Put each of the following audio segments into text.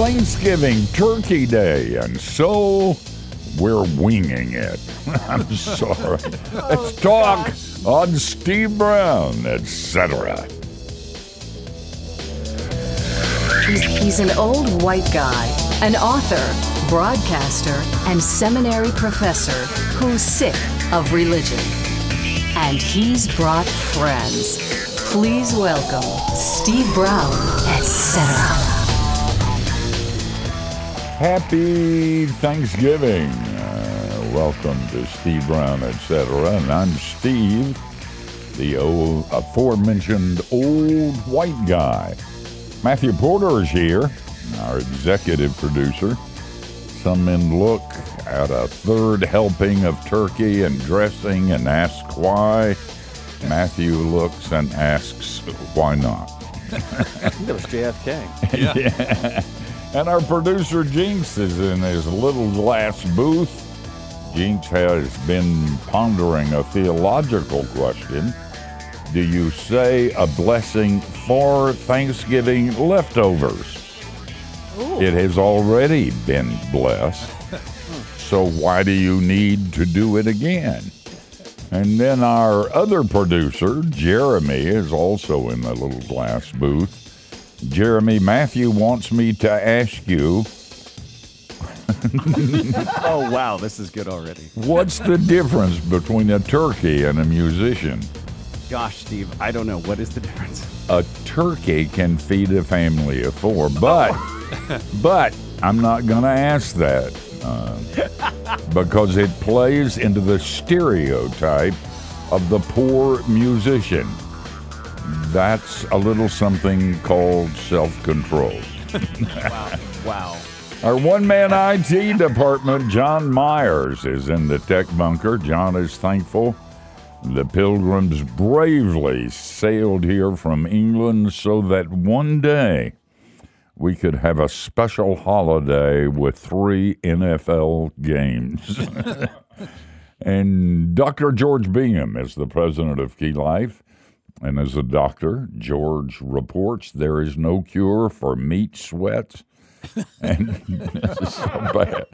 Thanksgiving Turkey Day, and so we're winging it. I'm sorry. Let's oh, talk on Steve Brown, etc. He's, he's an old white guy, an author, broadcaster, and seminary professor who's sick of religion. And he's brought friends. Please welcome Steve Brown, etc. Happy Thanksgiving. Uh, welcome to Steve Brown, etc. And I'm Steve, the old, aforementioned old white guy. Matthew Porter is here, our executive producer. Some men look at a third helping of turkey and dressing and ask why. Matthew looks and asks why not. That was JFK. yeah. And our producer Jinx is in his little glass booth. Jinx has been pondering a theological question. Do you say a blessing for Thanksgiving leftovers? It has already been blessed. so why do you need to do it again? And then our other producer, Jeremy, is also in the little glass booth. Jeremy Matthew wants me to ask you Oh wow, this is good already. what's the difference between a turkey and a musician? Gosh, Steve, I don't know what is the difference. A turkey can feed a family of four, but but I'm not going to ask that uh, because it plays into the stereotype of the poor musician. That's a little something called self-control. Wow. wow. Our one man IT department, John Myers, is in the tech bunker. John is thankful the pilgrims bravely sailed here from England so that one day we could have a special holiday with three NFL games. and Dr. George Bingham is the president of Key Life. And as a doctor, George reports there is no cure for meat sweats. And this is so bad.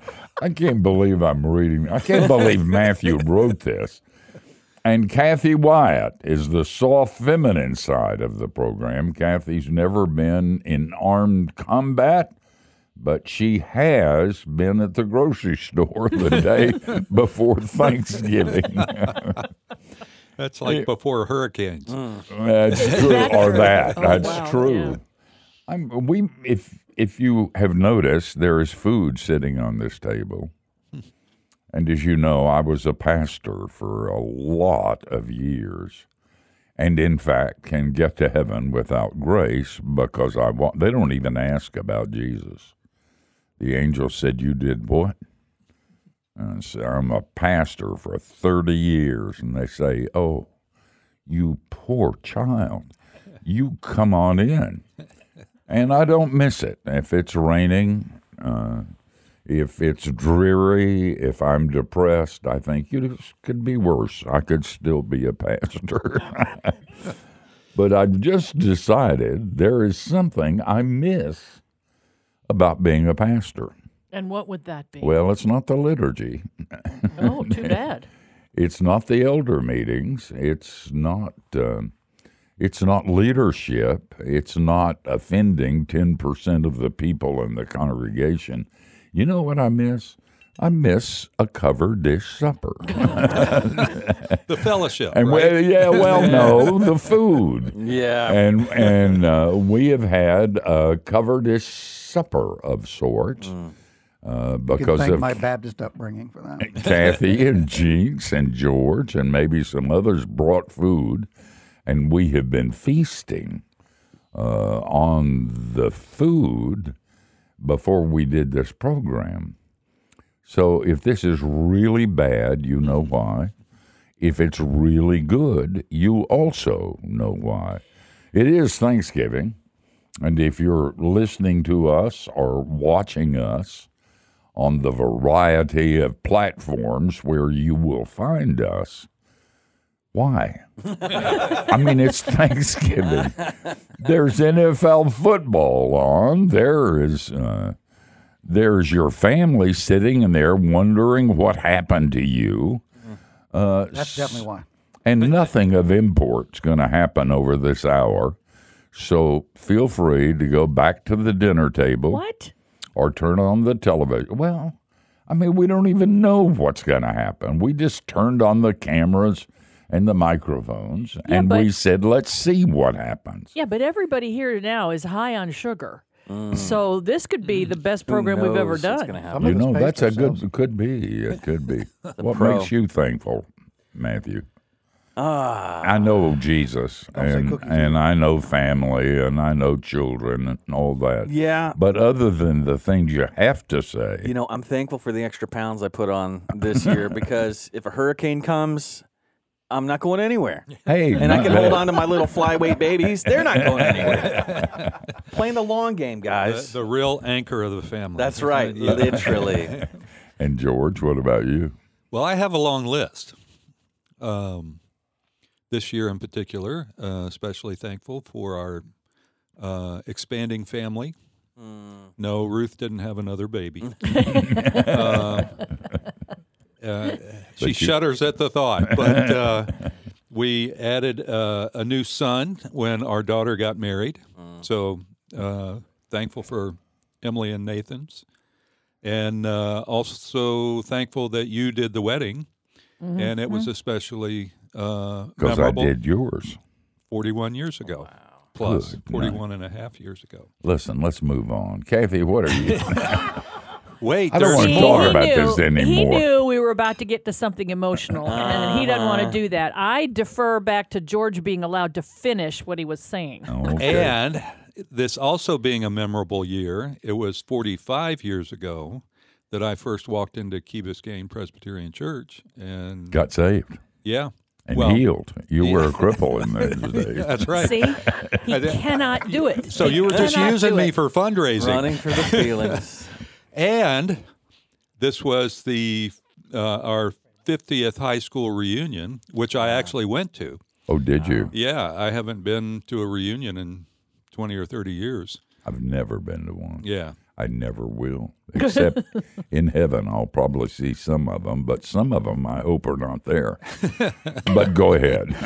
I can't believe I'm reading. I can't believe Matthew wrote this. And Kathy Wyatt is the soft feminine side of the program. Kathy's never been in armed combat, but she has been at the grocery store the day before Thanksgiving. That's like before hurricanes. Mm. That's true, or that. Oh, That's wow, true. yeah. I'm, we, if if you have noticed, there is food sitting on this table, and as you know, I was a pastor for a lot of years, and in fact, can get to heaven without grace because I want. They don't even ask about Jesus. The angel said, "You did what?" And I said, "I'm a pastor for thirty years," and they say, "Oh." You poor child. You come on in. And I don't miss it. If it's raining, uh, if it's dreary, if I'm depressed, I think it could be worse. I could still be a pastor. but I've just decided there is something I miss about being a pastor. And what would that be? Well, it's not the liturgy. oh, too bad. It's not the elder meetings. It's not. um it's not leadership. It's not offending ten percent of the people in the congregation. You know what I miss? I miss a cover dish supper. The fellowship, And right? well, yeah, well, no, the food. Yeah. And and uh, we have had a cover dish supper of sorts uh, because thank of my Baptist upbringing for that. Kathy and Jinx and George and maybe some others brought food, and we have been feasting uh, on the food before we did this program. So if this is really bad, you know why. If it's really good, you also know why. It is Thanksgiving, and if you're listening to us or watching us, on the variety of platforms where you will find us, Why? I mean, it's Thanksgiving. There's NFL football on. There is. Uh, there's your family sitting in there wondering what happened to you. Uh, That's definitely why. and nothing of import's going to happen over this hour. So feel free to go back to the dinner table What? Or turn on the television. Well, I mean, we don't even know what's going to happen. We just turned on the cameras and the microphones and we said, let's see what happens. Yeah, but everybody here now is high on sugar. Mm. So this could be the best program we've ever done. gonna happen? You know, paced that's a ourselves. good, could be. It could be. what pro. makes you thankful, Matthew? Ah, I know Jesus, and, and I know family, and I know children, and all that. yeah. But other than the things you have to say, You know, I'm thankful for the extra pounds I put on this year because if a hurricane comes, I'm not going anywhere. hey, And I can bad. hold on to my little flyweight babies. They're not going anywhere. Playing the long game, guys. the real anchor of the family. That's right. Literally. And George, what about you? Well, I have a long list. Um, this year in particular, uh, especially thankful for our uh, expanding family. No, Ruth didn't have another baby. uh, uh, she you- shudders at the thought. But uh, we added uh, a new son when our daughter got married. So uh, thankful for Emily and Nathan's. And uh, also thankful that you did the wedding. And it was especially uh, Uh, because I did yours. 41 years ago. Oh, Plus Good 41 and a half years ago. Listen, let's move on. Kathy, what are you? Wait, I don't wanna talk about knew, this anymore. He knew we were about to get to something emotional, and he doesn't want to ah. do that. I defer back to George being allowed to finish what he was saying. Okay. And this also being a memorable year, it was 45 years ago that I first walked into Key Biscayne Presbyterian Church. And Got saved yeah, and well, healed. You were a cripple in those days. that's right. See, he cannot do it. So He you were just using me it. for fundraising. Running for the feelings. And this was the uh, our 50th high school reunion, which I actually went to. Oh, did you? Yeah, I haven't been to a reunion in 20 or 30 years. I've never been to one. Yeah. I never will, except in heaven. I'll probably see some of them, but some of them I hope are not there. but go ahead.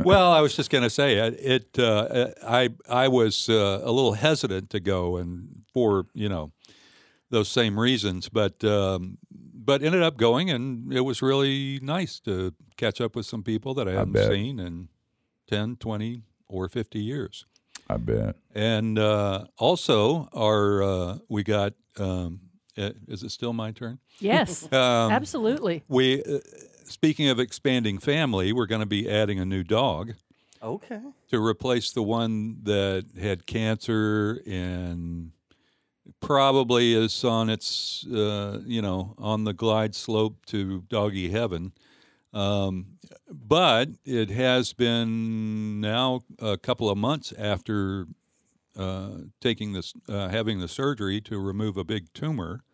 well, I was just going to say it. it uh, I I was uh, a little hesitant to go, and for you know those same reasons, but um, but ended up going, and it was really nice to catch up with some people that I hadn't bet. seen in 10, 20, or 50 years. I bet. And uh, also, our uh, we got. Um, uh, is it still my turn? Yes, Um, absolutely. We, uh, speaking of expanding family, we're going to be adding a new dog Okay. to replace the one that had cancer and probably is on its, uh, you know, on the glide slope to doggy heaven. Um, but it has been now a couple of months after uh, taking this, uh, having the surgery to remove a big tumor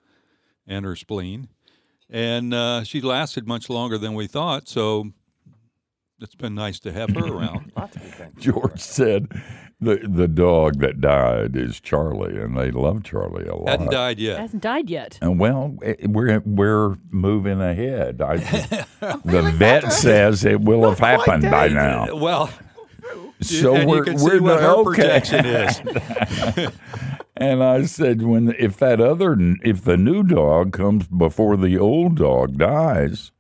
and her spleen, and uh, she lasted much longer than we thought. So it's been nice to have her around. Lot to George said the the dog that died is Charlie, and they love Charlie a lot. Hasn't died yet. Hasn't died yet. And well, eh, we're we're moving ahead. I, the vet says it will have happened by now. Well, So and we're you can we're see what her okay. projection is. And I said, when if that other if the new dog comes before the old dog dies,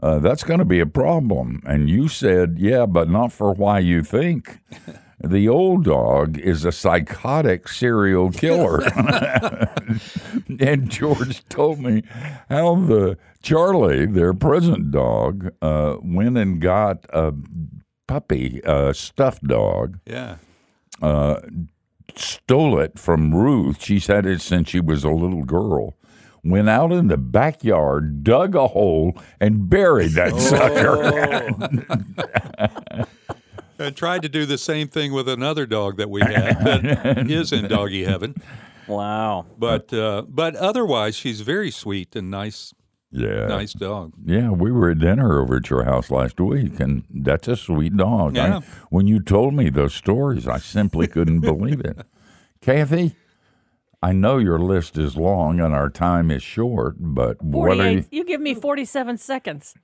uh, that's going to be a problem. And you said, yeah, but not for why you think. The old dog is a psychotic serial killer. and George told me how the Charlie, their present dog, uh, went and got a puppy, a stuffed dog, Yeah. stole it from Ruth. She's had it since she was a little girl. Went out in the backyard, dug a hole, and buried that sucker. And tried to do the same thing with another dog that we had that is in doggy heaven. Wow. But uh, but otherwise, she's very sweet and nice Yeah. Nice dog. Yeah, we were at dinner over at your house last week, and that's a sweet dog. I- Yeah. when you told me those stories, I simply couldn't believe it. Kathy, I know your list is long and our time is short, but what are you? You give me 47 seconds.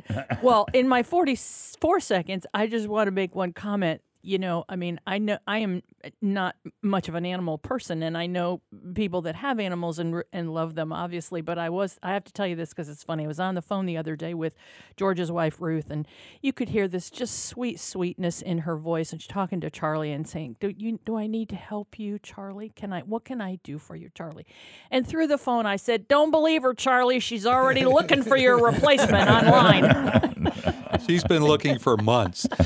well, in my 44 seconds, I just want to make one comment. You know, I mean, I know I am not much of an animal person, and I know people that have animals and and love them, obviously. But I was, I have to tell you this because it's funny. I was on the phone the other day with George's wife Ruth, and you could hear this just sweet sweetness in her voice, and she's talking to Charlie and saying, "Do you, do I need to help you, Charlie? Can I, what can I do for you, Charlie?" And through the phone, I said, "Don't believe her, Charlie. She's already looking for your replacement online." She's been looking for months.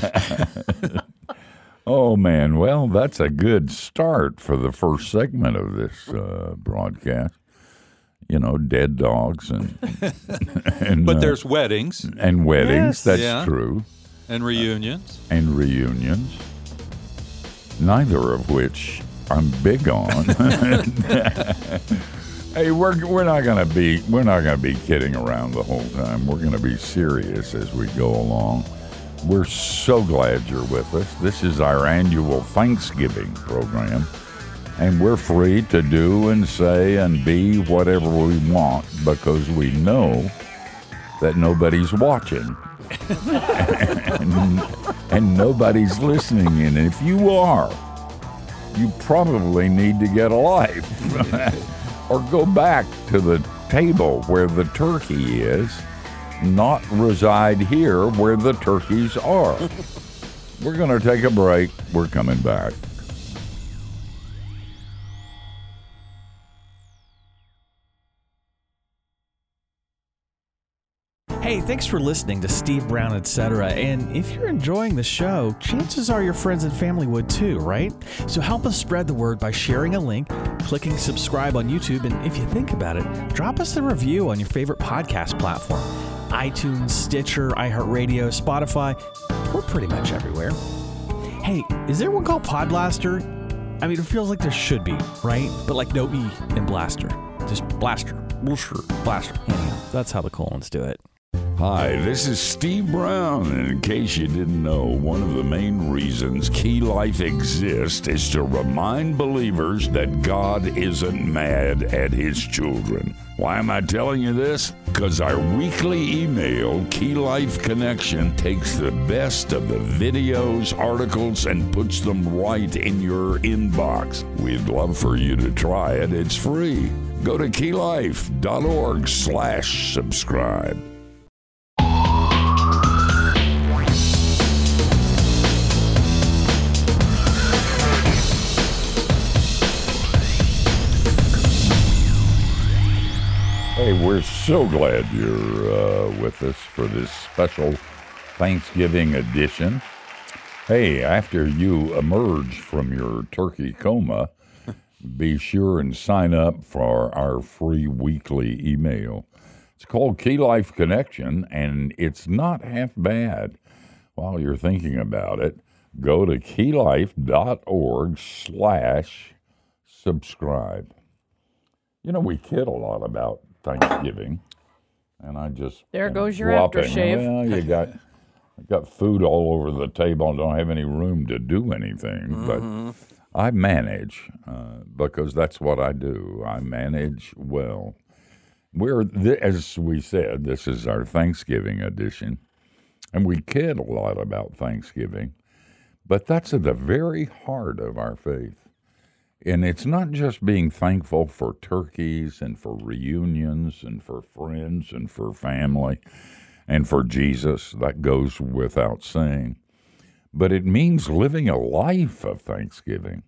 Oh man, well, that's a good start for the first segment of this uh, broadcast. You know, dead dogs and and But uh, there's weddings and weddings. Yes. That's Yeah. true. and reunions. and reunions, neither of which I'm big on. hey, we're we're not gonna be we're not gonna be kidding around the whole time. We're gonna be serious as we go along. We're so glad you're with us. This is our annual Thanksgiving program, and we're free to do and say and be whatever we want because we know that nobody's watching and, and nobody's listening in. And if you are, you probably need to get a life or go back to the table where the turkey is, not reside here where the turkeys are. We're going to take a break. We're coming back. Hey, thanks for listening to Steve Brown, etc. And if you're enjoying the show, chances are your friends and family would too, right? So help us spread the word by sharing a link, clicking subscribe on YouTube, and if you think about it, drop us a review on your favorite podcast platform iTunes, Stitcher, iHeartRadio, Spotify. We're pretty much everywhere. Hey, is there one called Podblaster? I mean, it feels like there should be, right? But like no E in Blaster. Just Blaster. Blaster. Blaster. Anyhow, that's how the colons do it. Hi, this is Steve Brown, and in case you didn't know, one of the main reasons Key Life exists is to remind believers that God isn't mad at His children. Why am I telling you this? Because our weekly email, Key Life Connection, takes the best of the videos, articles, and puts them right in your inbox. We'd love for you to try it. It's free. Go to keylife.org slash subscribe. Hey, we're so glad you're uh, with us for this special Thanksgiving edition. Hey, after you emerge from your turkey coma, be sure and sign up for our free weekly email. It's called Key Life Connection, and it's not half bad. While you're thinking about it, go to keylife.org slash subscribe. You know, we kid a lot about Thanksgiving, and I just There goes your whopping. aftershave. Well, you got I got food all over the table and don't have any room to do anything. But I manage uh, because that's what I do. I manage well. We're th- as we said, this is our Thanksgiving edition, and we kid a lot about Thanksgiving, but that's at the very heart of our faith. And it's not just being thankful for turkeys and for reunions and for friends and for family and for Jesus. That goes without saying. But it means living a life of thanksgiving,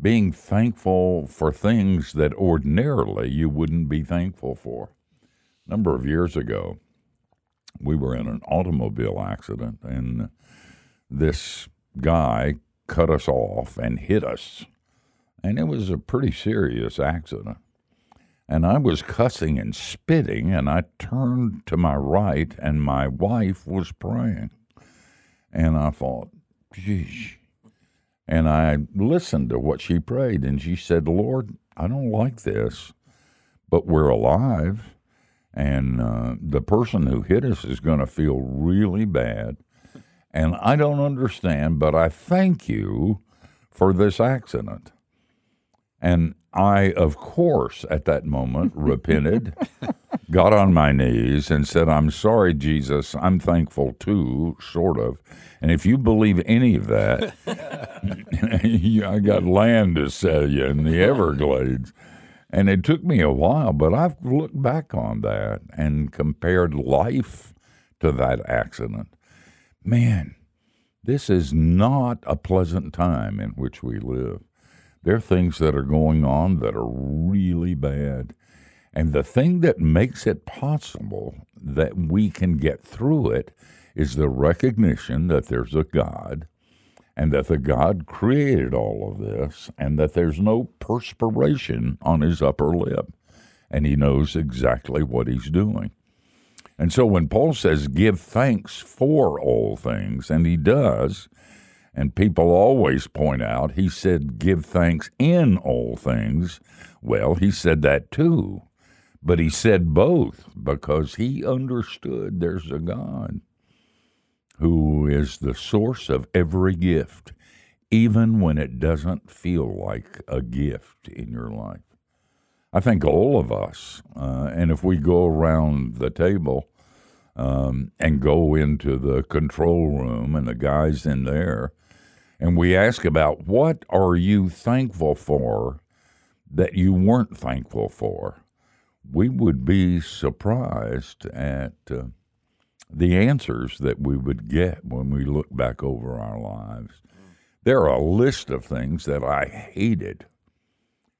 being thankful for things that ordinarily you wouldn't be thankful for. A number of years ago, we were in an automobile accident, and this guy cut us off and hit us and it was a pretty serious accident. And I was cussing and spitting, and I turned to my right, and my wife was praying. And I thought, geez. And I listened to what she prayed, and she said, Lord, I don't like this, but we're alive, and uh, the person who hit us is going to feel really bad. And I don't understand, but I thank you for this accident. And I, of course, at that moment repented, got on my knees, and said, I'm sorry, Jesus. I'm thankful too, sort of. And if you believe any of that, I got land to sell you in the Everglades. And it took me a while, but I've looked back on that and compared life to that accident. Man, this is not a pleasant time in which we live. There are things that are going on that are really bad. And the thing that makes it possible that we can get through it is the recognition that there's a God and that the God created all of this and that there's no perspiration on his upper lip and he knows exactly what he's doing. And so when Paul says give thanks for all things, and he does, and people always point out he said give thanks in all things. Well, he said that too. But he said both because he understood there's a God who is the source of every gift, even when it doesn't feel like a gift in your life. I think all of us, uh, and if we go around the table um, and go into the control room and the guys in there, and we ask about what are you thankful for that you weren't thankful for, we would be surprised at. Uh, the answers that we would get when we look back over our lives. There are a list of things that I hated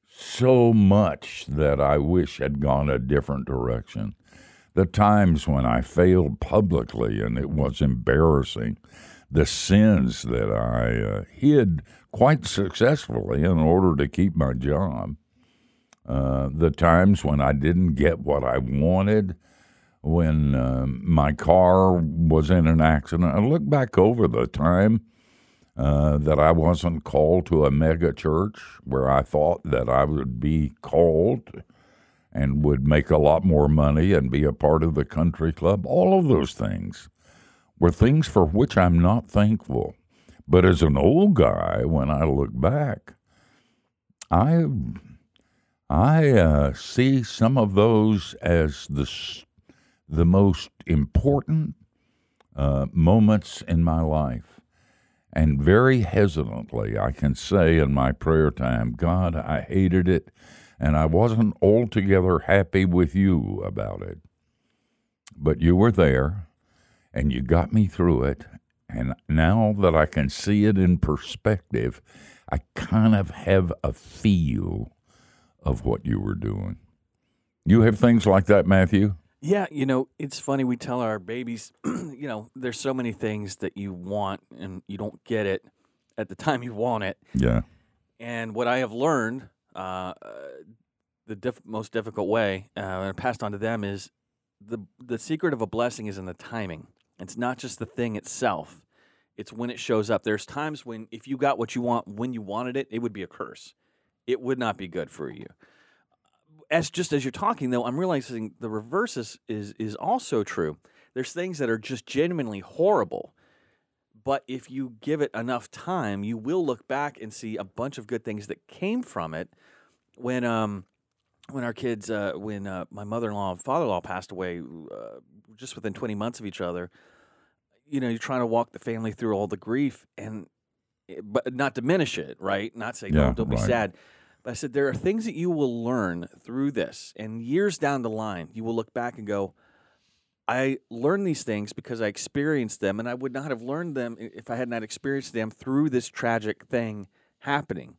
so much that I wish had gone a different direction. The times when I failed publicly and it was embarrassing. The sins that I uh, hid quite successfully in order to keep my job. Uh, the times when I didn't get what I wanted when uh, my car was in an accident. I look back over the time uh, that I wasn't called to a mega church where I thought that I would be called and would make a lot more money and be a part of the country club. All of those things were things for which I'm not thankful. But as an old guy, when I look back, I I uh, see some of those as the the most important uh, moments in my life. And very hesitantly, I can say in my prayer time, God, I hated it, and I wasn't altogether happy with you about it. But you were there, and you got me through it. And now that I can see it in perspective, I kind of have a feel of what you were doing. You have things like that, Matthew? Yeah, you know, it's funny. We tell our babies, you know, there's so many things that you want and you don't get it at the time you want it. Yeah. And what I have learned, uh, the diff- most difficult way, uh, and passed on to them is the the secret of a blessing is in the timing. It's not just the thing itself; it's when it shows up. There's times when if you got what you want when you wanted it, it would be a curse. It would not be good for you as just as you're talking though, I'm realizing the reverse is is, is also true. There's things that are just genuinely horrible. But if you give it enough time, you will look back and see a bunch of good things that came from it. When um when our kids uh, when uh, my mother-in-law and father-in-law passed away uh, just within 20 months of each other, you know, you're trying to walk the family through all the grief and eh, but not diminish it, right? Not say Yeah, don't, don't be right. sad. But I said, there are things that you will learn through this, and years down the line, you will look back and go, I learned these things because I experienced them, and I would not have learned them if I had not experienced them through this tragic thing happening.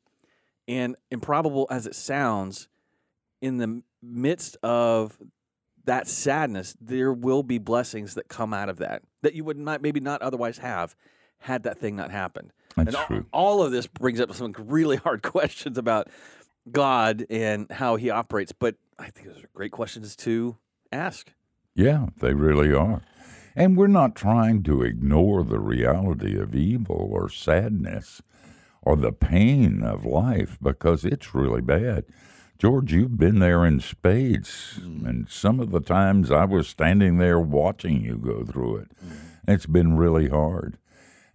And improbable as it sounds, in the midst of that sadness, there will be blessings that come out of that that you would not maybe not otherwise have had that thing not happened. That's and all- true. All, of this brings up some really hard questions about God and how He operates, but I think those are great questions to ask. Yeah, they really are. And we're not trying to ignore the reality of evil or sadness or the pain of life because it's really bad. George, you've been there in spades, mm. and some of the times I was standing there watching you go through it. Mm. It's been really hard.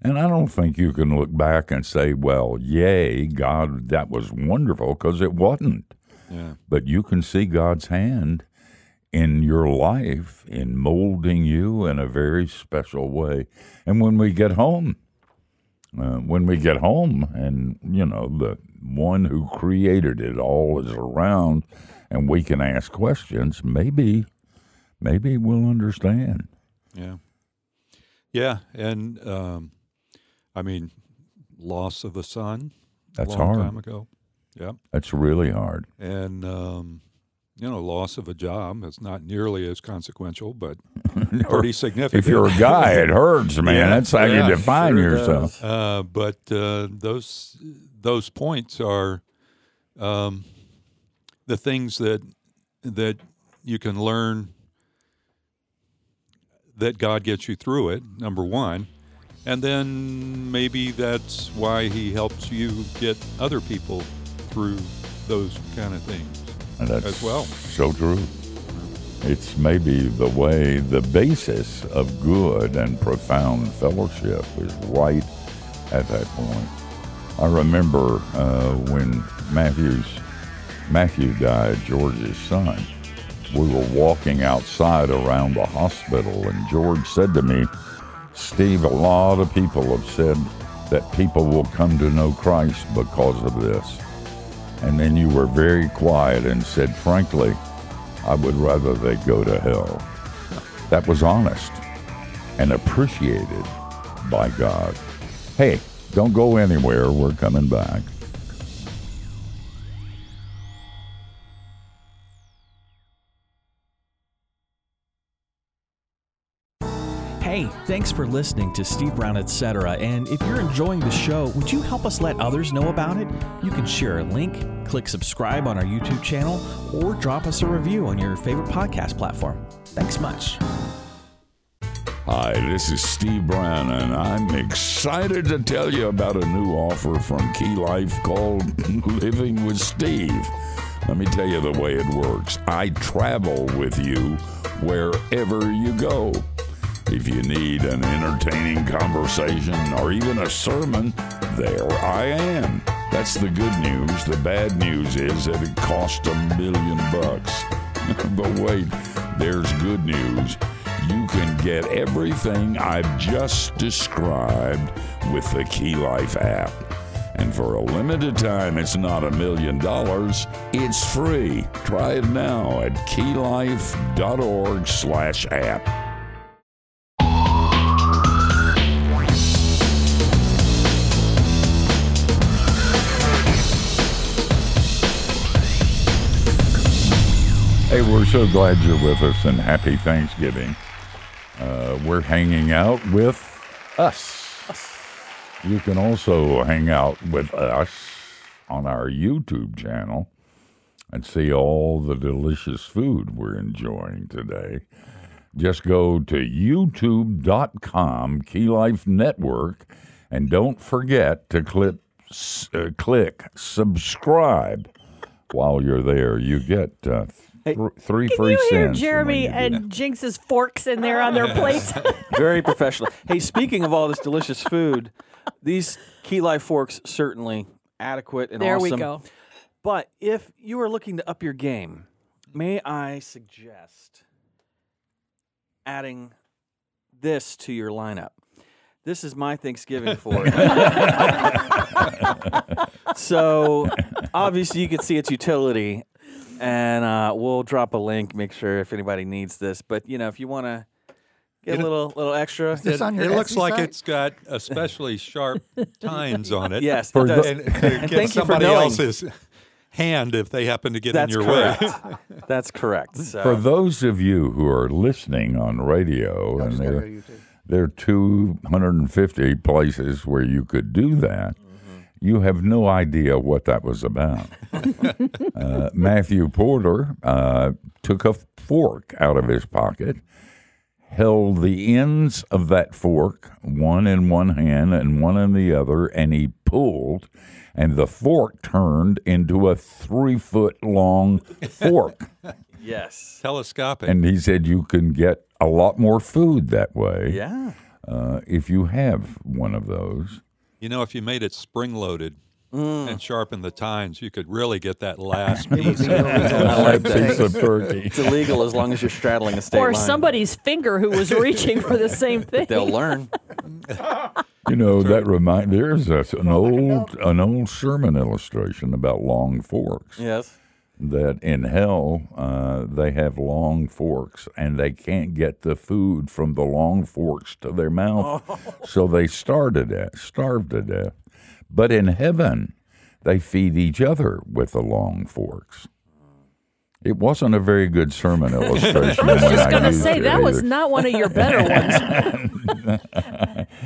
And I don't think you can look back and say, well, yay, God, that was wonderful, because it wasn't. Yeah. But you can see God's hand in your life in molding you in a very special way. And when we get home, uh, when we get home and, you know, the one who created it all is around and we can ask questions, maybe, maybe we'll understand. Yeah. Yeah. And, um, I mean, loss of a son. That's a long hard. time ago. Yeah. That's really hard. And, um, you know, loss of a job is not nearly as consequential, but pretty significant. If you're a guy, it hurts, man. Yeah, That's how yeah, you define sure yourself. Uh, but uh, those those points are um, the things that that you can learn that God gets you through it. Number one, and then maybe that's why He helps you get other people through those kind of things. And that's as well. So true. It's maybe the way the basis of good and profound fellowship is right at that point. I remember uh, when Matthew's Matthew died, George's son. We were walking outside around the hospital, and George said to me, "Steve, a lot of people have said that people will come to know Christ because of this." And then you were very quiet and said, frankly, I would rather they go to hell. That was honest and appreciated by God. Hey, don't go anywhere. We're coming back. Hey, thanks for listening to Steve Brown, etc. And if you're enjoying the show, would you help us let others know about it? You can share a link, click subscribe on our YouTube channel, or drop us a review on your favorite podcast platform. Thanks much. Hi, this is Steve Brown, and I'm excited to tell you about a new offer from Key Life called Living with Steve. Let me tell you the way it works. I travel with you wherever you go. If you need an entertaining conversation or even a sermon, there I am. That's the good news. The bad news is that it cost a million bucks. but wait, there's good news. You can get everything I've just described with the Key Life app. And for a limited time, it's not a million dollars. It's free. Try it now at keylife.org slash app. Hey, we're so glad you're with us and happy Thanksgiving. Uh, we're hanging out with us. You can also hang out with us on our YouTube channel and see all the delicious food we're enjoying today. Just go to youtube.com, Key Life Network, and don't forget to click, uh, click subscribe while you're there. You get uh, th- three Can free you hear cents. Jeremy you and Jinx's forks in there on their plates? Very professional. Hey, speaking of all this delicious food, these Key Life forks certainly adequate and awesome. there we awesome. go. But if you are looking to up your game, may I suggest adding this to your lineup? This is my Thanksgiving fork. so obviously you can see its utility, and uh, we'll drop a link. Make sure if anybody needs this. But you know, if you want to get a little little extra, this It, on your it looks Etsy like site? it's got especially sharp tines on it. yes, For it does. And, And get thank you for somebody knowing. else's hand if they happen to get That's in your way. correct. That's correct. So. For those of you who are listening on radio, and just gotta go there, there are 250 places where you could do that, you have no idea what that was about. uh, Matthew Porter uh, took a fork out of his pocket, held the ends of that fork, one in one hand and one in the other, and he pulled, and the fork turned into a three foot long fork. Yes. Telescopic. And he said you can get a lot more food that way Yeah. uh, if you have one of those. You know, if you made it spring loaded Mm. and sharpened the tines, you could really get that last piece. I like Piece of turkey. It's illegal as long as you're straddling a state or line. somebody's finger who was reaching for the same thing. They'll learn. You know that remind there's a, an old an old sermon illustration about long forks. Yes. That in hell uh, they have long forks and they can't get the food from the long forks to their mouth, so they starve to death. Starve to death. But in heaven, they feed each other with the long forks. It wasn't a very good sermon illustration. I was just going to say it that was not one of your better ones.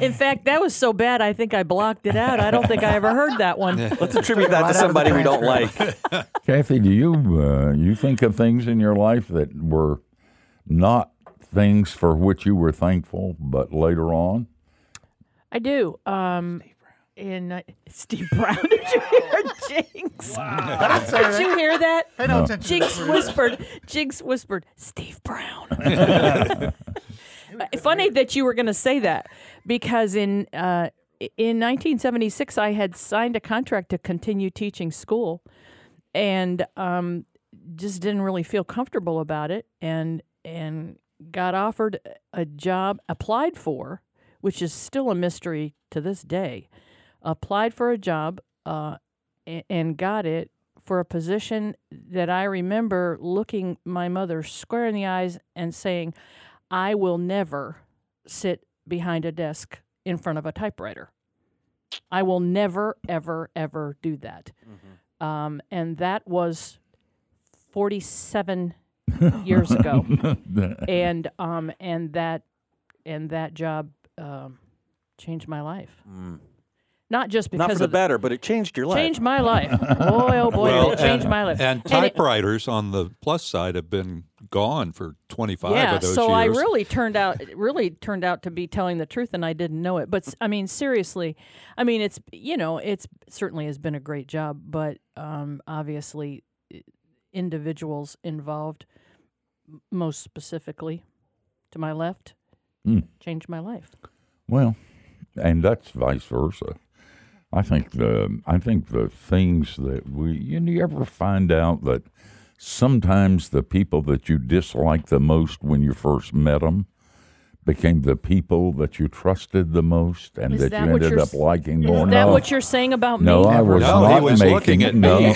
In fact, that was so bad I think I blocked it out. I don't think I ever heard that one. Let's attribute that to somebody we don't like. Kathy, do you uh, you think of things in your life that were not things for which you were thankful, but later on? I do. Um, in uh, Steve Brown, did you hear Jinx? Did you hear that? Pay no attention. to Jinx this. whispered. Jinx whispered. Steve Brown. Uh, Funny that you were going to say that because in uh, in 1976 I had signed a contract to continue teaching school, and um, just didn't really feel comfortable about it, and and got offered a job, applied for, which is still a mystery to this day. Applied for a job uh, and got it for a position that I remember looking my mother square in the eyes and saying, I will never sit behind a desk in front of a typewriter. I will never, ever, ever do that. Um, and that was 47 years ago. and um, and that and that job um, changed my life. Not just because Not for the of better, but it changed your life. changed my life. boy, oh boy, Well, it changed and, my life. And it- typewriters on the plus side have been gone for 25 yeah, of those so years. I really turned out really turned out to be telling the truth, and I didn't know it. But I mean, seriously, I mean, it's you know, it's certainly has been a great job, but um, obviously, individuals involved, most specifically, to my left, Mm. changed my life. Well, and that's vice versa. I think the I think the things that we you, you ever find out that sometimes the people that you dislike the most when you first met them became the people that you trusted the most and Is that, that you ended up s- liking Is more. that no, what you're saying about me? no, me? I was No, not was making looking at no.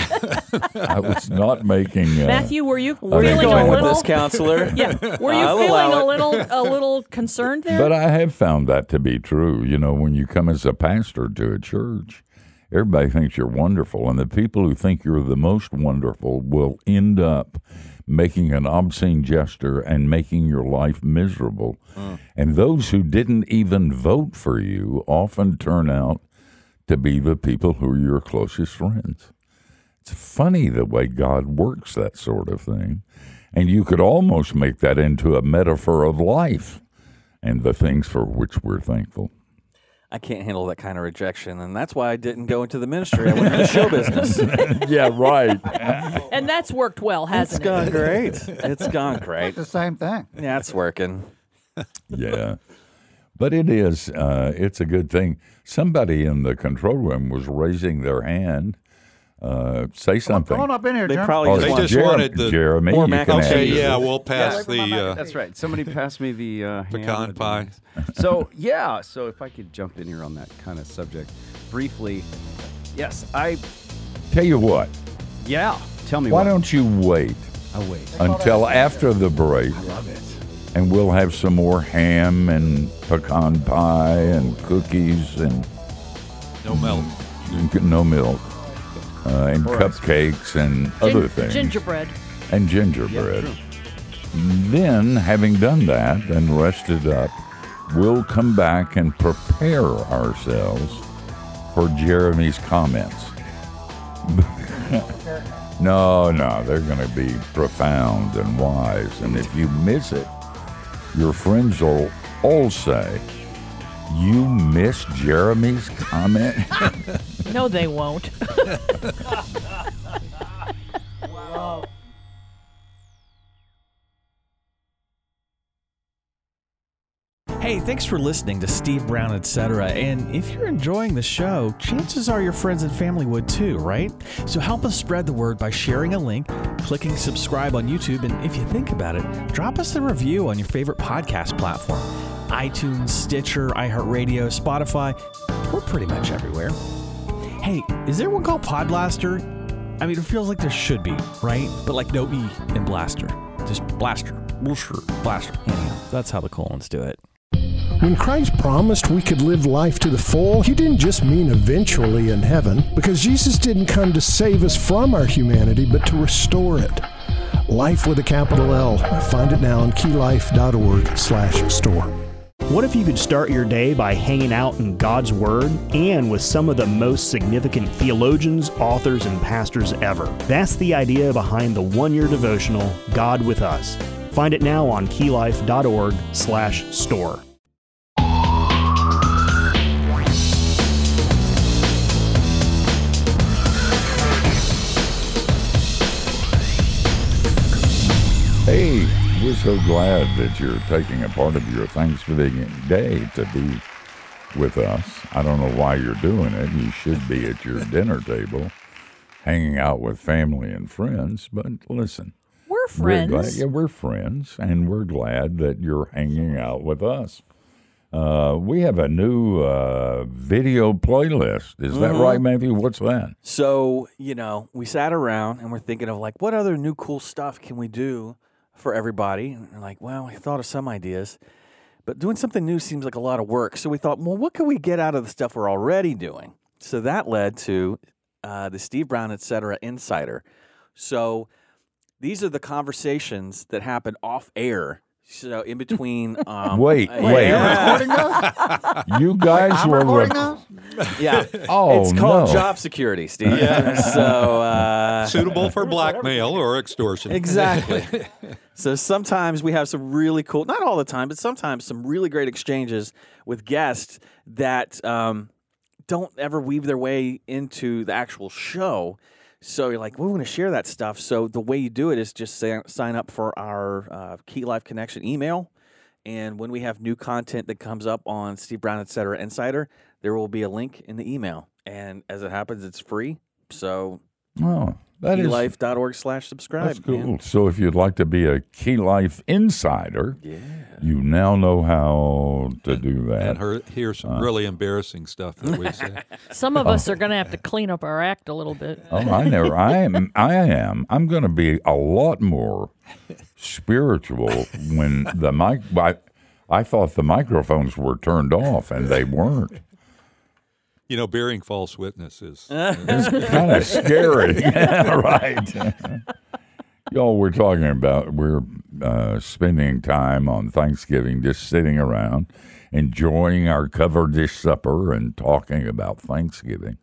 I was not making uh, Matthew, were you Where are you feeling going a with little? this, counselor? yeah, were you I'll feeling a little a little concerned there? But I have found that to be true. You know, when you come as a pastor to a church, everybody thinks you're wonderful, and the people who think you're the most wonderful will end up making an obscene gesture and making your life miserable. Mm. And those who didn't even vote for you often turn out to be the people who are your closest friends. It's funny the way God works that sort of thing. And you could almost make that into a metaphor of life and the things for which we're thankful. I can't handle that kind of rejection, and that's why I didn't go into the ministry. I went into show business. yeah, right. and that's worked well, It's hasn't it? gone great. It's gone great. The same thing. Yeah, it's working. yeah. But it is, uh, it's a good thing. Somebody in the control room was raising their hand. Uh, say something. Come on up in here, They Jim. probably Oh, just They want just Jerem- wanted the- Jeremy. more mac and have Okay, yeah, we'll pass the. Uh, That's right. Somebody pass me the uh, Pecan with pie. the- So yeah, so if I could jump in here on that kind of subject briefly, yes, I Tell you what, yeah. Tell me why what. don't you wait I wait? until after the break? I Love it. and we'll have some more ham and pecan pie and cookies and no milk. no milk uh, and cupcakes and Gin- other things Gingerbread. and gingerbread. then, having done that and rested up, we'll come back and prepare ourselves for Jeremy's comments. no, no, they're going to be profound and wise, and if you miss it, your friends will all say, You missed Jeremy's comment? No, they won't. Hey, thanks for listening to Steve Brown, etc. And if you're enjoying the show, chances are your friends and family would too, right? So help us spread the word by sharing a link, clicking subscribe on YouTube, and if you think about it, drop us a review on your favorite podcast platform iTunes, Stitcher, iHeartRadio, Spotify. We're pretty much everywhere. Hey, is there one called Podblaster? I mean, it feels like there should be, right? But like no E in Blaster. Just Blaster. Blaster. Blaster. Anyhow, that's how the colons do it. When Christ promised we could live life to the full, he didn't just mean eventually in heaven, because Jesus didn't come to save us from our humanity, but to restore it. Life with a capital L. Find it now on keylife.org slash store. What if you could start your day by hanging out in God's Word and with some of the most significant theologians, authors, and pastors ever? That's the idea behind the one-year devotional, God with Us. Find it now on keylife.org slash store. We're so glad that you're taking a part of your Thanksgiving day to be with us. I don't know why you're doing it. You should be at your dinner table, hanging out with family and friends. But listen, We're we're glad, friends. yeah, we're friends, and we're glad that you're hanging out with us. Uh, we have a new uh, video playlist. Is that right, Matthew? What's that? So, you know, we sat around and we're thinking of like, what other new cool stuff can we do for everybody? And we're like, well, we thought of some ideas, but doing something new seems like a lot of work. So we thought, well, what can we get out of the stuff we're already doing? So that led to uh, the Steve Brown, et cetera, Insider. So these are the conversations that happen off air. So in between, um, Wait, uh, wait. yeah. You guys were recording rec- yeah. Oh, it's called no. job security, Steve. Yeah. so uh, Suitable for blackmail or extortion. Exactly. so sometimes we have some really cool, not all the time, but sometimes some really great exchanges with guests that um, don't ever weave their way into the actual show. So you're like, we want to share that stuff. So the way you do it is just say, sign up for our uh, Key Life Connection email. And when we have new content that comes up on Steve Brown, et cetera, Insider, there will be a link in the email. And as it happens, it's free. So Oh, that is keylife.org slash subscribe. that's cool. man. So if you'd like to be a Key Life insider, you now know how to do that. And her, hear some uh, really embarrassing stuff that we say. Some of oh. us are going to have to clean up our act a little bit. Oh, I never. I am. I am. I'm going to be a lot more spiritual when the mic. I, I thought the microphones were turned off, and they weren't. You know, bearing false witness is It's kind of scary, right? Y'all, we're talking about we're uh, spending time on Thanksgiving just sitting around, enjoying our cover dish supper and talking about Thanksgiving.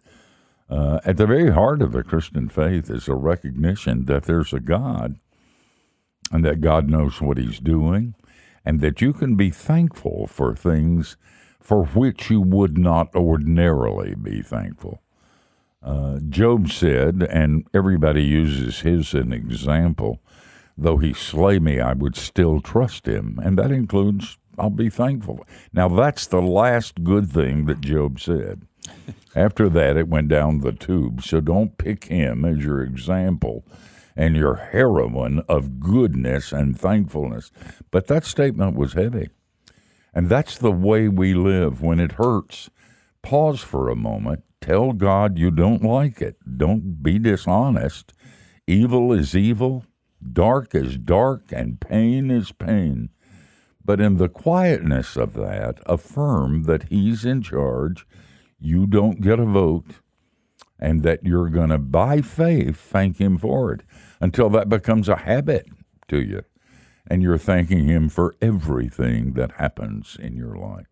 Uh, at the very heart of the Christian faith is a recognition that there's a God and that God knows what He's doing, and that you can be thankful for things for which you would not ordinarily be thankful. Uh, Job said, and everybody uses his as an example, though he slay me, I would still trust him. And that includes, I'll be thankful. Now, that's the last good thing that Job said. After that, it went down the tube. So don't pick him as your example and your heroine of goodness and thankfulness. But that statement was heavy. And that's the way we live when it hurts. Pause for a moment. Tell God you don't like it. Don't be dishonest. Evil is evil, dark is dark, and pain is pain. But in the quietness of that, affirm that He's in charge, you don't get a vote, and that you're going to, by faith, thank Him for it until that becomes a habit to you and you're thanking Him for everything that happens in your life.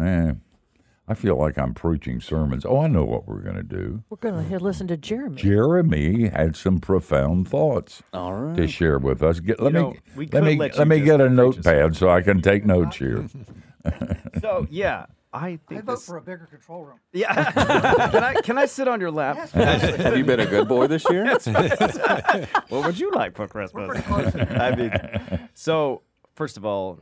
Eh, I feel like I'm preaching sermons. Oh, I know what we're going to do. We're going to listen to Jeremy. Jeremy had some profound thoughts All right. to share with us. Get, let know, me we let me let let me get a notepad so I can take notes here. So yeah, I think I vote this- for a bigger control room. Yeah. can I can I sit on your lap? Yes, Have you been a good boy this year? what would you like for Christmas? I mean, so first of all,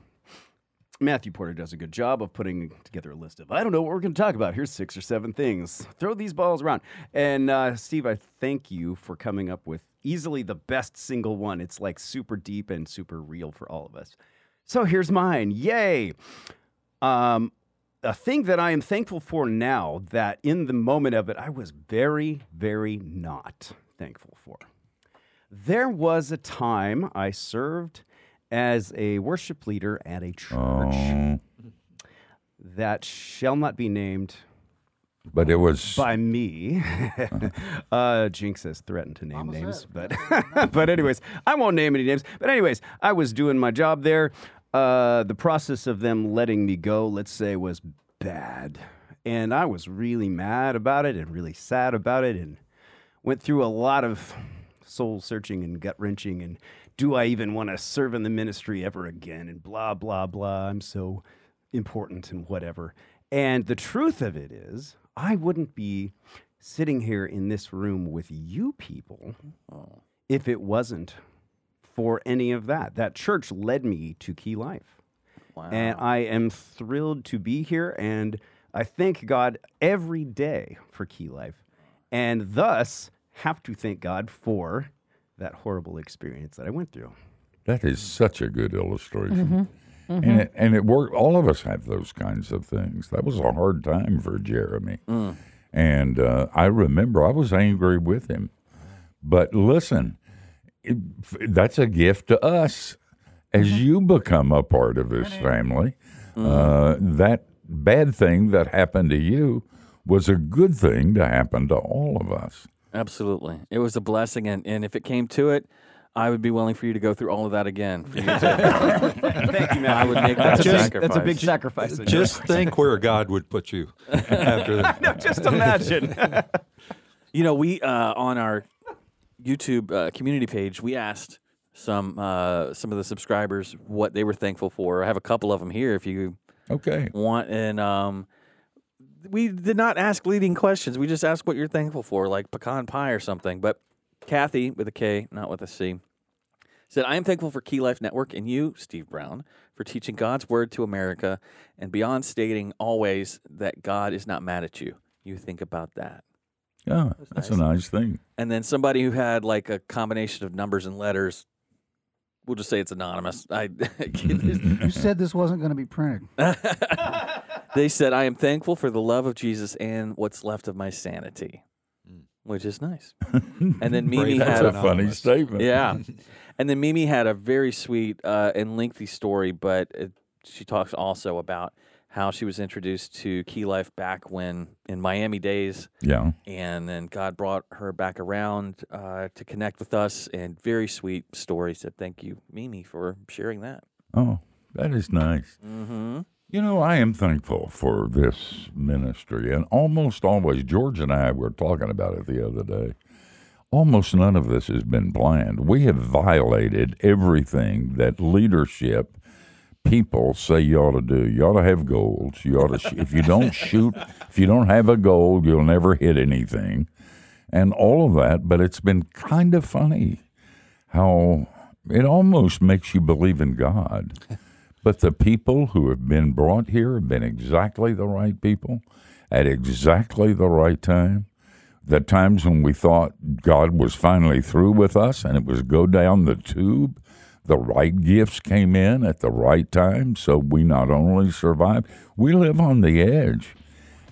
Matthew Porter does a good job of putting together a list of I don't know what we're going to talk about. Here's six or seven things. Throw these balls around. And uh, Steve, I thank you for coming up with easily the best single one. It's like super deep and super real for all of us. So here's mine. Yay! Um, a thing that I am thankful for now that in the moment of it I was very, very not thankful for. There was a time I served as a worship leader at a church Oh, that shall not be named but it was by me. uh, Jinx has threatened to name names, but but anyways, I won't name any names. But anyways, I was doing my job there. Uh, the process of them letting me go, let's say, was bad, and I was really mad about it and really sad about it, and went through a lot of soul searching and gut wrenching and do I even want to serve in the ministry ever again and blah blah blah. I'm so important and whatever. And the truth of it is, I wouldn't be sitting here in this room with you people if it wasn't for any of that. That church led me to Key Life. Wow. And I am thrilled to be here. And I thank God every day for Key Life. And thus have to thank God for that horrible experience that I went through. that is such a good illustration. And it, and it worked. All of us have those kinds of things. That was a hard time for Jeremy, and uh, I remember I was angry with him. But listen, it, that's a gift to us as you become a part of this family. Uh, that bad thing that happened to you was a good thing to happen to all of us. Absolutely. It was a blessing. And, and if it came to it, I would be willing for you to go through all of that again. You Thank you, man. I would make that that's, a sacrifice. that's a big sacrifice. Just think where God would put you after that. part. Just imagine. You know, we uh, on our YouTube uh, community page, we asked some uh, some of the subscribers what they were thankful for. I have a couple of them here if you Okay. want, and um, we did not ask leading questions. We just asked what you're thankful for, like pecan pie or something. But Kathy with a K, not with a C, said, "I am thankful for Key Life Network and you, Steve Brown, for teaching God's word to America, and beyond stating always that God is not mad at you. You think about that." Yeah, that's a nice thing. and then somebody who had like a combination of numbers and letters. We'll just say it's anonymous. I You said this wasn't going to be printed. they said, "I am thankful for the love of Jesus and what's left of my sanity," which is nice. And then Mimi Brave had a a funny statement. yeah, and then Mimi had a very sweet uh, and lengthy story, but it, she talks also about how she was introduced to Key Life back when in Miami days. Yeah. and then God brought her back around uh, to connect with us. And very sweet story. Said thank you, Mimi, for sharing that. Oh, that is nice. Mm-hmm. You know, I am thankful for this ministry, and almost always, George and I were talking about it the other day. Almost none of this has been planned. We have violated everything that leadership people say you ought to do. You ought to have goals. You ought to. If you don't shoot, if you don't have a goal, you'll never hit anything, and all of that. But it's been kind of funny how it almost makes you believe in God. But the people who have been brought here have been exactly the right people at exactly the right time. The times when we thought God was finally through with us and it was go down the tube, the right gifts came in at the right time. So we not only survive, we live on the edge.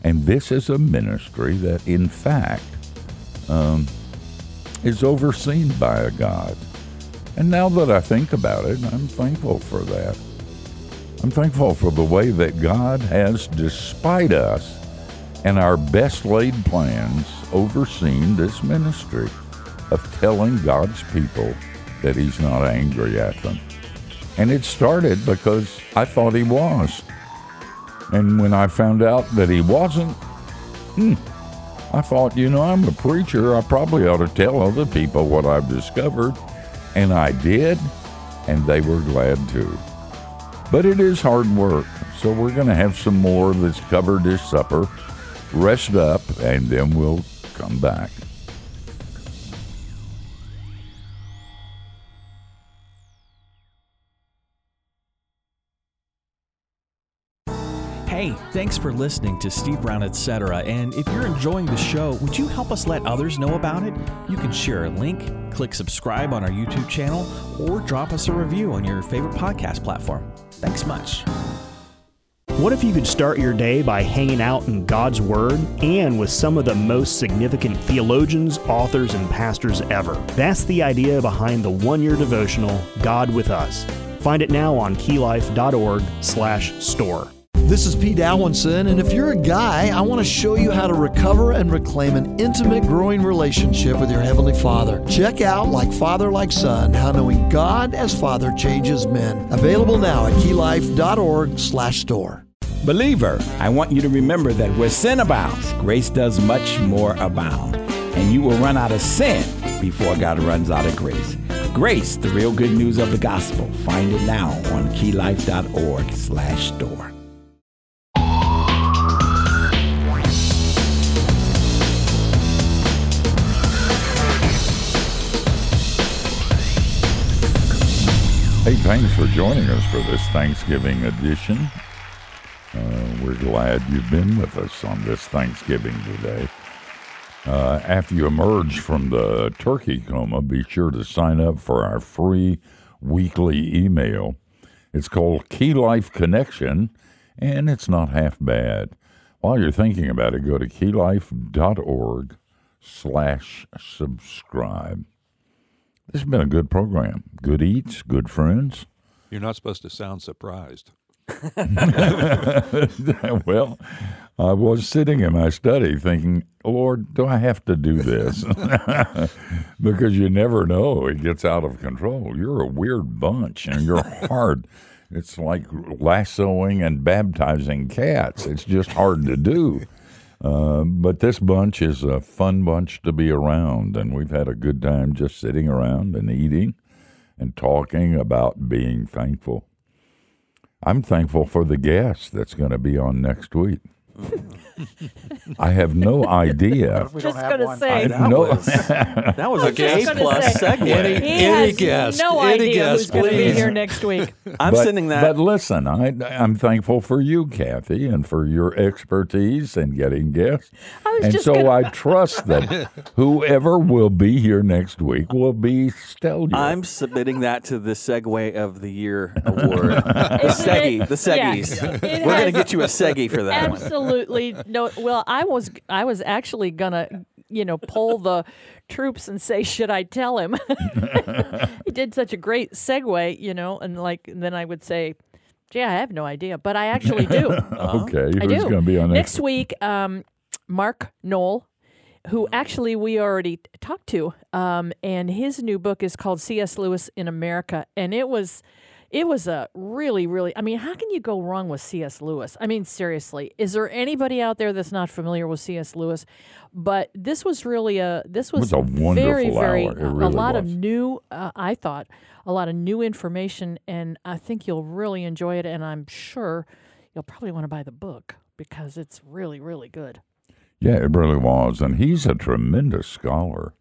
And this is a ministry that, in fact, um, is overseen by a God. And now that I think about it, I'm thankful for that. I'm thankful for the way that God has, despite us and our best laid plans, overseen this ministry of telling God's people that He's not angry at them. And it started because I thought He was. And when I found out that he wasn't, hmm, I thought, you know, I'm a preacher. I probably ought to tell other people what I've discovered. And I did, and they were glad too. But it is hard work, so we're going to have some more of this cover dish supper, rest up, and then we'll come back. Thanks for listening to Steve Brown, etc. And if you're enjoying the show, would you help us let others know about it? You can share a link, click subscribe on our YouTube channel, or drop us a review on your favorite podcast platform. Thanks much. What if you could start your day by hanging out in God's Word and with some of the most significant theologians, authors, and pastors ever? That's the idea behind the one-year devotional, God with Us. Find it now on keylife.org/store. This is Pete Alwinson, and if you're a guy, I want to show you how to recover and reclaim an intimate, growing relationship with your Heavenly Father. Check out Like Father, Like Son, How Knowing God as Father Changes Men. Available now at keylife.org slash store. Believer, I want you to remember that where sin abounds, grace does much more abound. And you will run out of sin before God runs out of grace. Grace, the real good news of the gospel. Find it now on keylife.org slash store. Thanks for joining us for this Thanksgiving edition. Uh, we're glad you've been with us on this Thanksgiving today. Uh, after you emerge from the turkey coma, be sure to sign up for our free weekly email. It's called Key Life Connection, and it's not half bad. While you're thinking about it, go to keylife.org slash subscribe. This has been a good program. Good eats, good friends. You're not supposed to sound surprised. well, I was sitting in my study thinking, Lord, do I have to do this? because you never know. It gets out of control. You're a weird bunch and you're hard. It's like lassoing and baptizing cats. It's just hard to do. Uh, but this bunch is a fun bunch to be around, and we've had a good time just sitting around and eating and talking about being thankful. I'm thankful for the guest that's going to be on next week. I have no idea. Just gonna say I That know- was, that was a was just plus say, segue. Any- He any has guest, no any idea guest, who's going to be here next week. I'm but, sending that. But listen, I, I'm thankful for you, Kathy, and for your expertise in getting guests. I was and just so gonna- I trust that whoever will be here next week will be stellar. I'm submitting that to the Segue of the Year award. the Isn't Seggy, the Seggies. yeah, We're going to get you a Seggy for that one. Absolutely no. Well, I was I was actually gonna you know pull the troops and say, should I tell him? he did such a great segue, you know, and like and then I would say, gee, I have no idea, but I actually do. okay, I who's do. going to be on next week? Um, Mark Noll, who actually we already talked to, um, and his new book is called C.S. Lewis in America, and it was. It was a really, really. I mean, how can you go wrong with C.S. Lewis? I mean, seriously, is there anybody out there that's not familiar with C.S. Lewis? But this was really a. This was, was a wonderful very, very hour. A really lot of new. Uh, I thought a lot of new information, and I think you'll really enjoy it. And I'm sure you'll probably want to buy the book because it's really, really good. Yeah, it really was. And he's a tremendous scholar.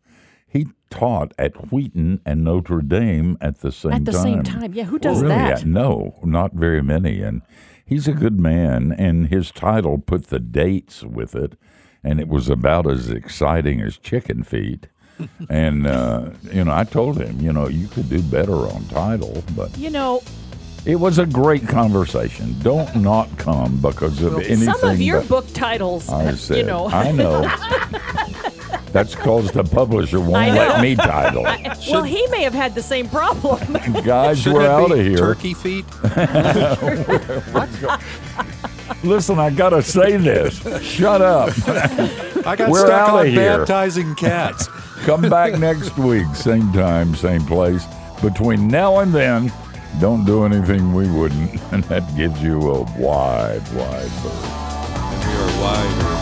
He taught at Wheaton and Notre Dame at the same time. At the same time, yeah. Who does really, that? uh, No, not very many. And he's a good man. And his title put the dates with it. And it was about as exciting as chicken feet. and, uh, you know, I told him, you know, you could do better on title. But You know, it was a great conversation. Don't not come because of anything. some of your book titles, I said, you know. I know. That's because the publisher won't let me title. well, he may have had the same problem. Guys, Should we're it out be of here. Turkey feet? Listen, I gotta say this. Shut up. I got We're stuck outta on here. baptizing cats. Come back next week, same time, same place. Between now and then, don't do anything we wouldn't, and that gives you a wide, wide berth. And we are wider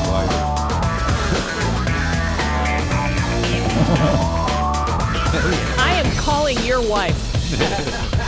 I am calling your wife.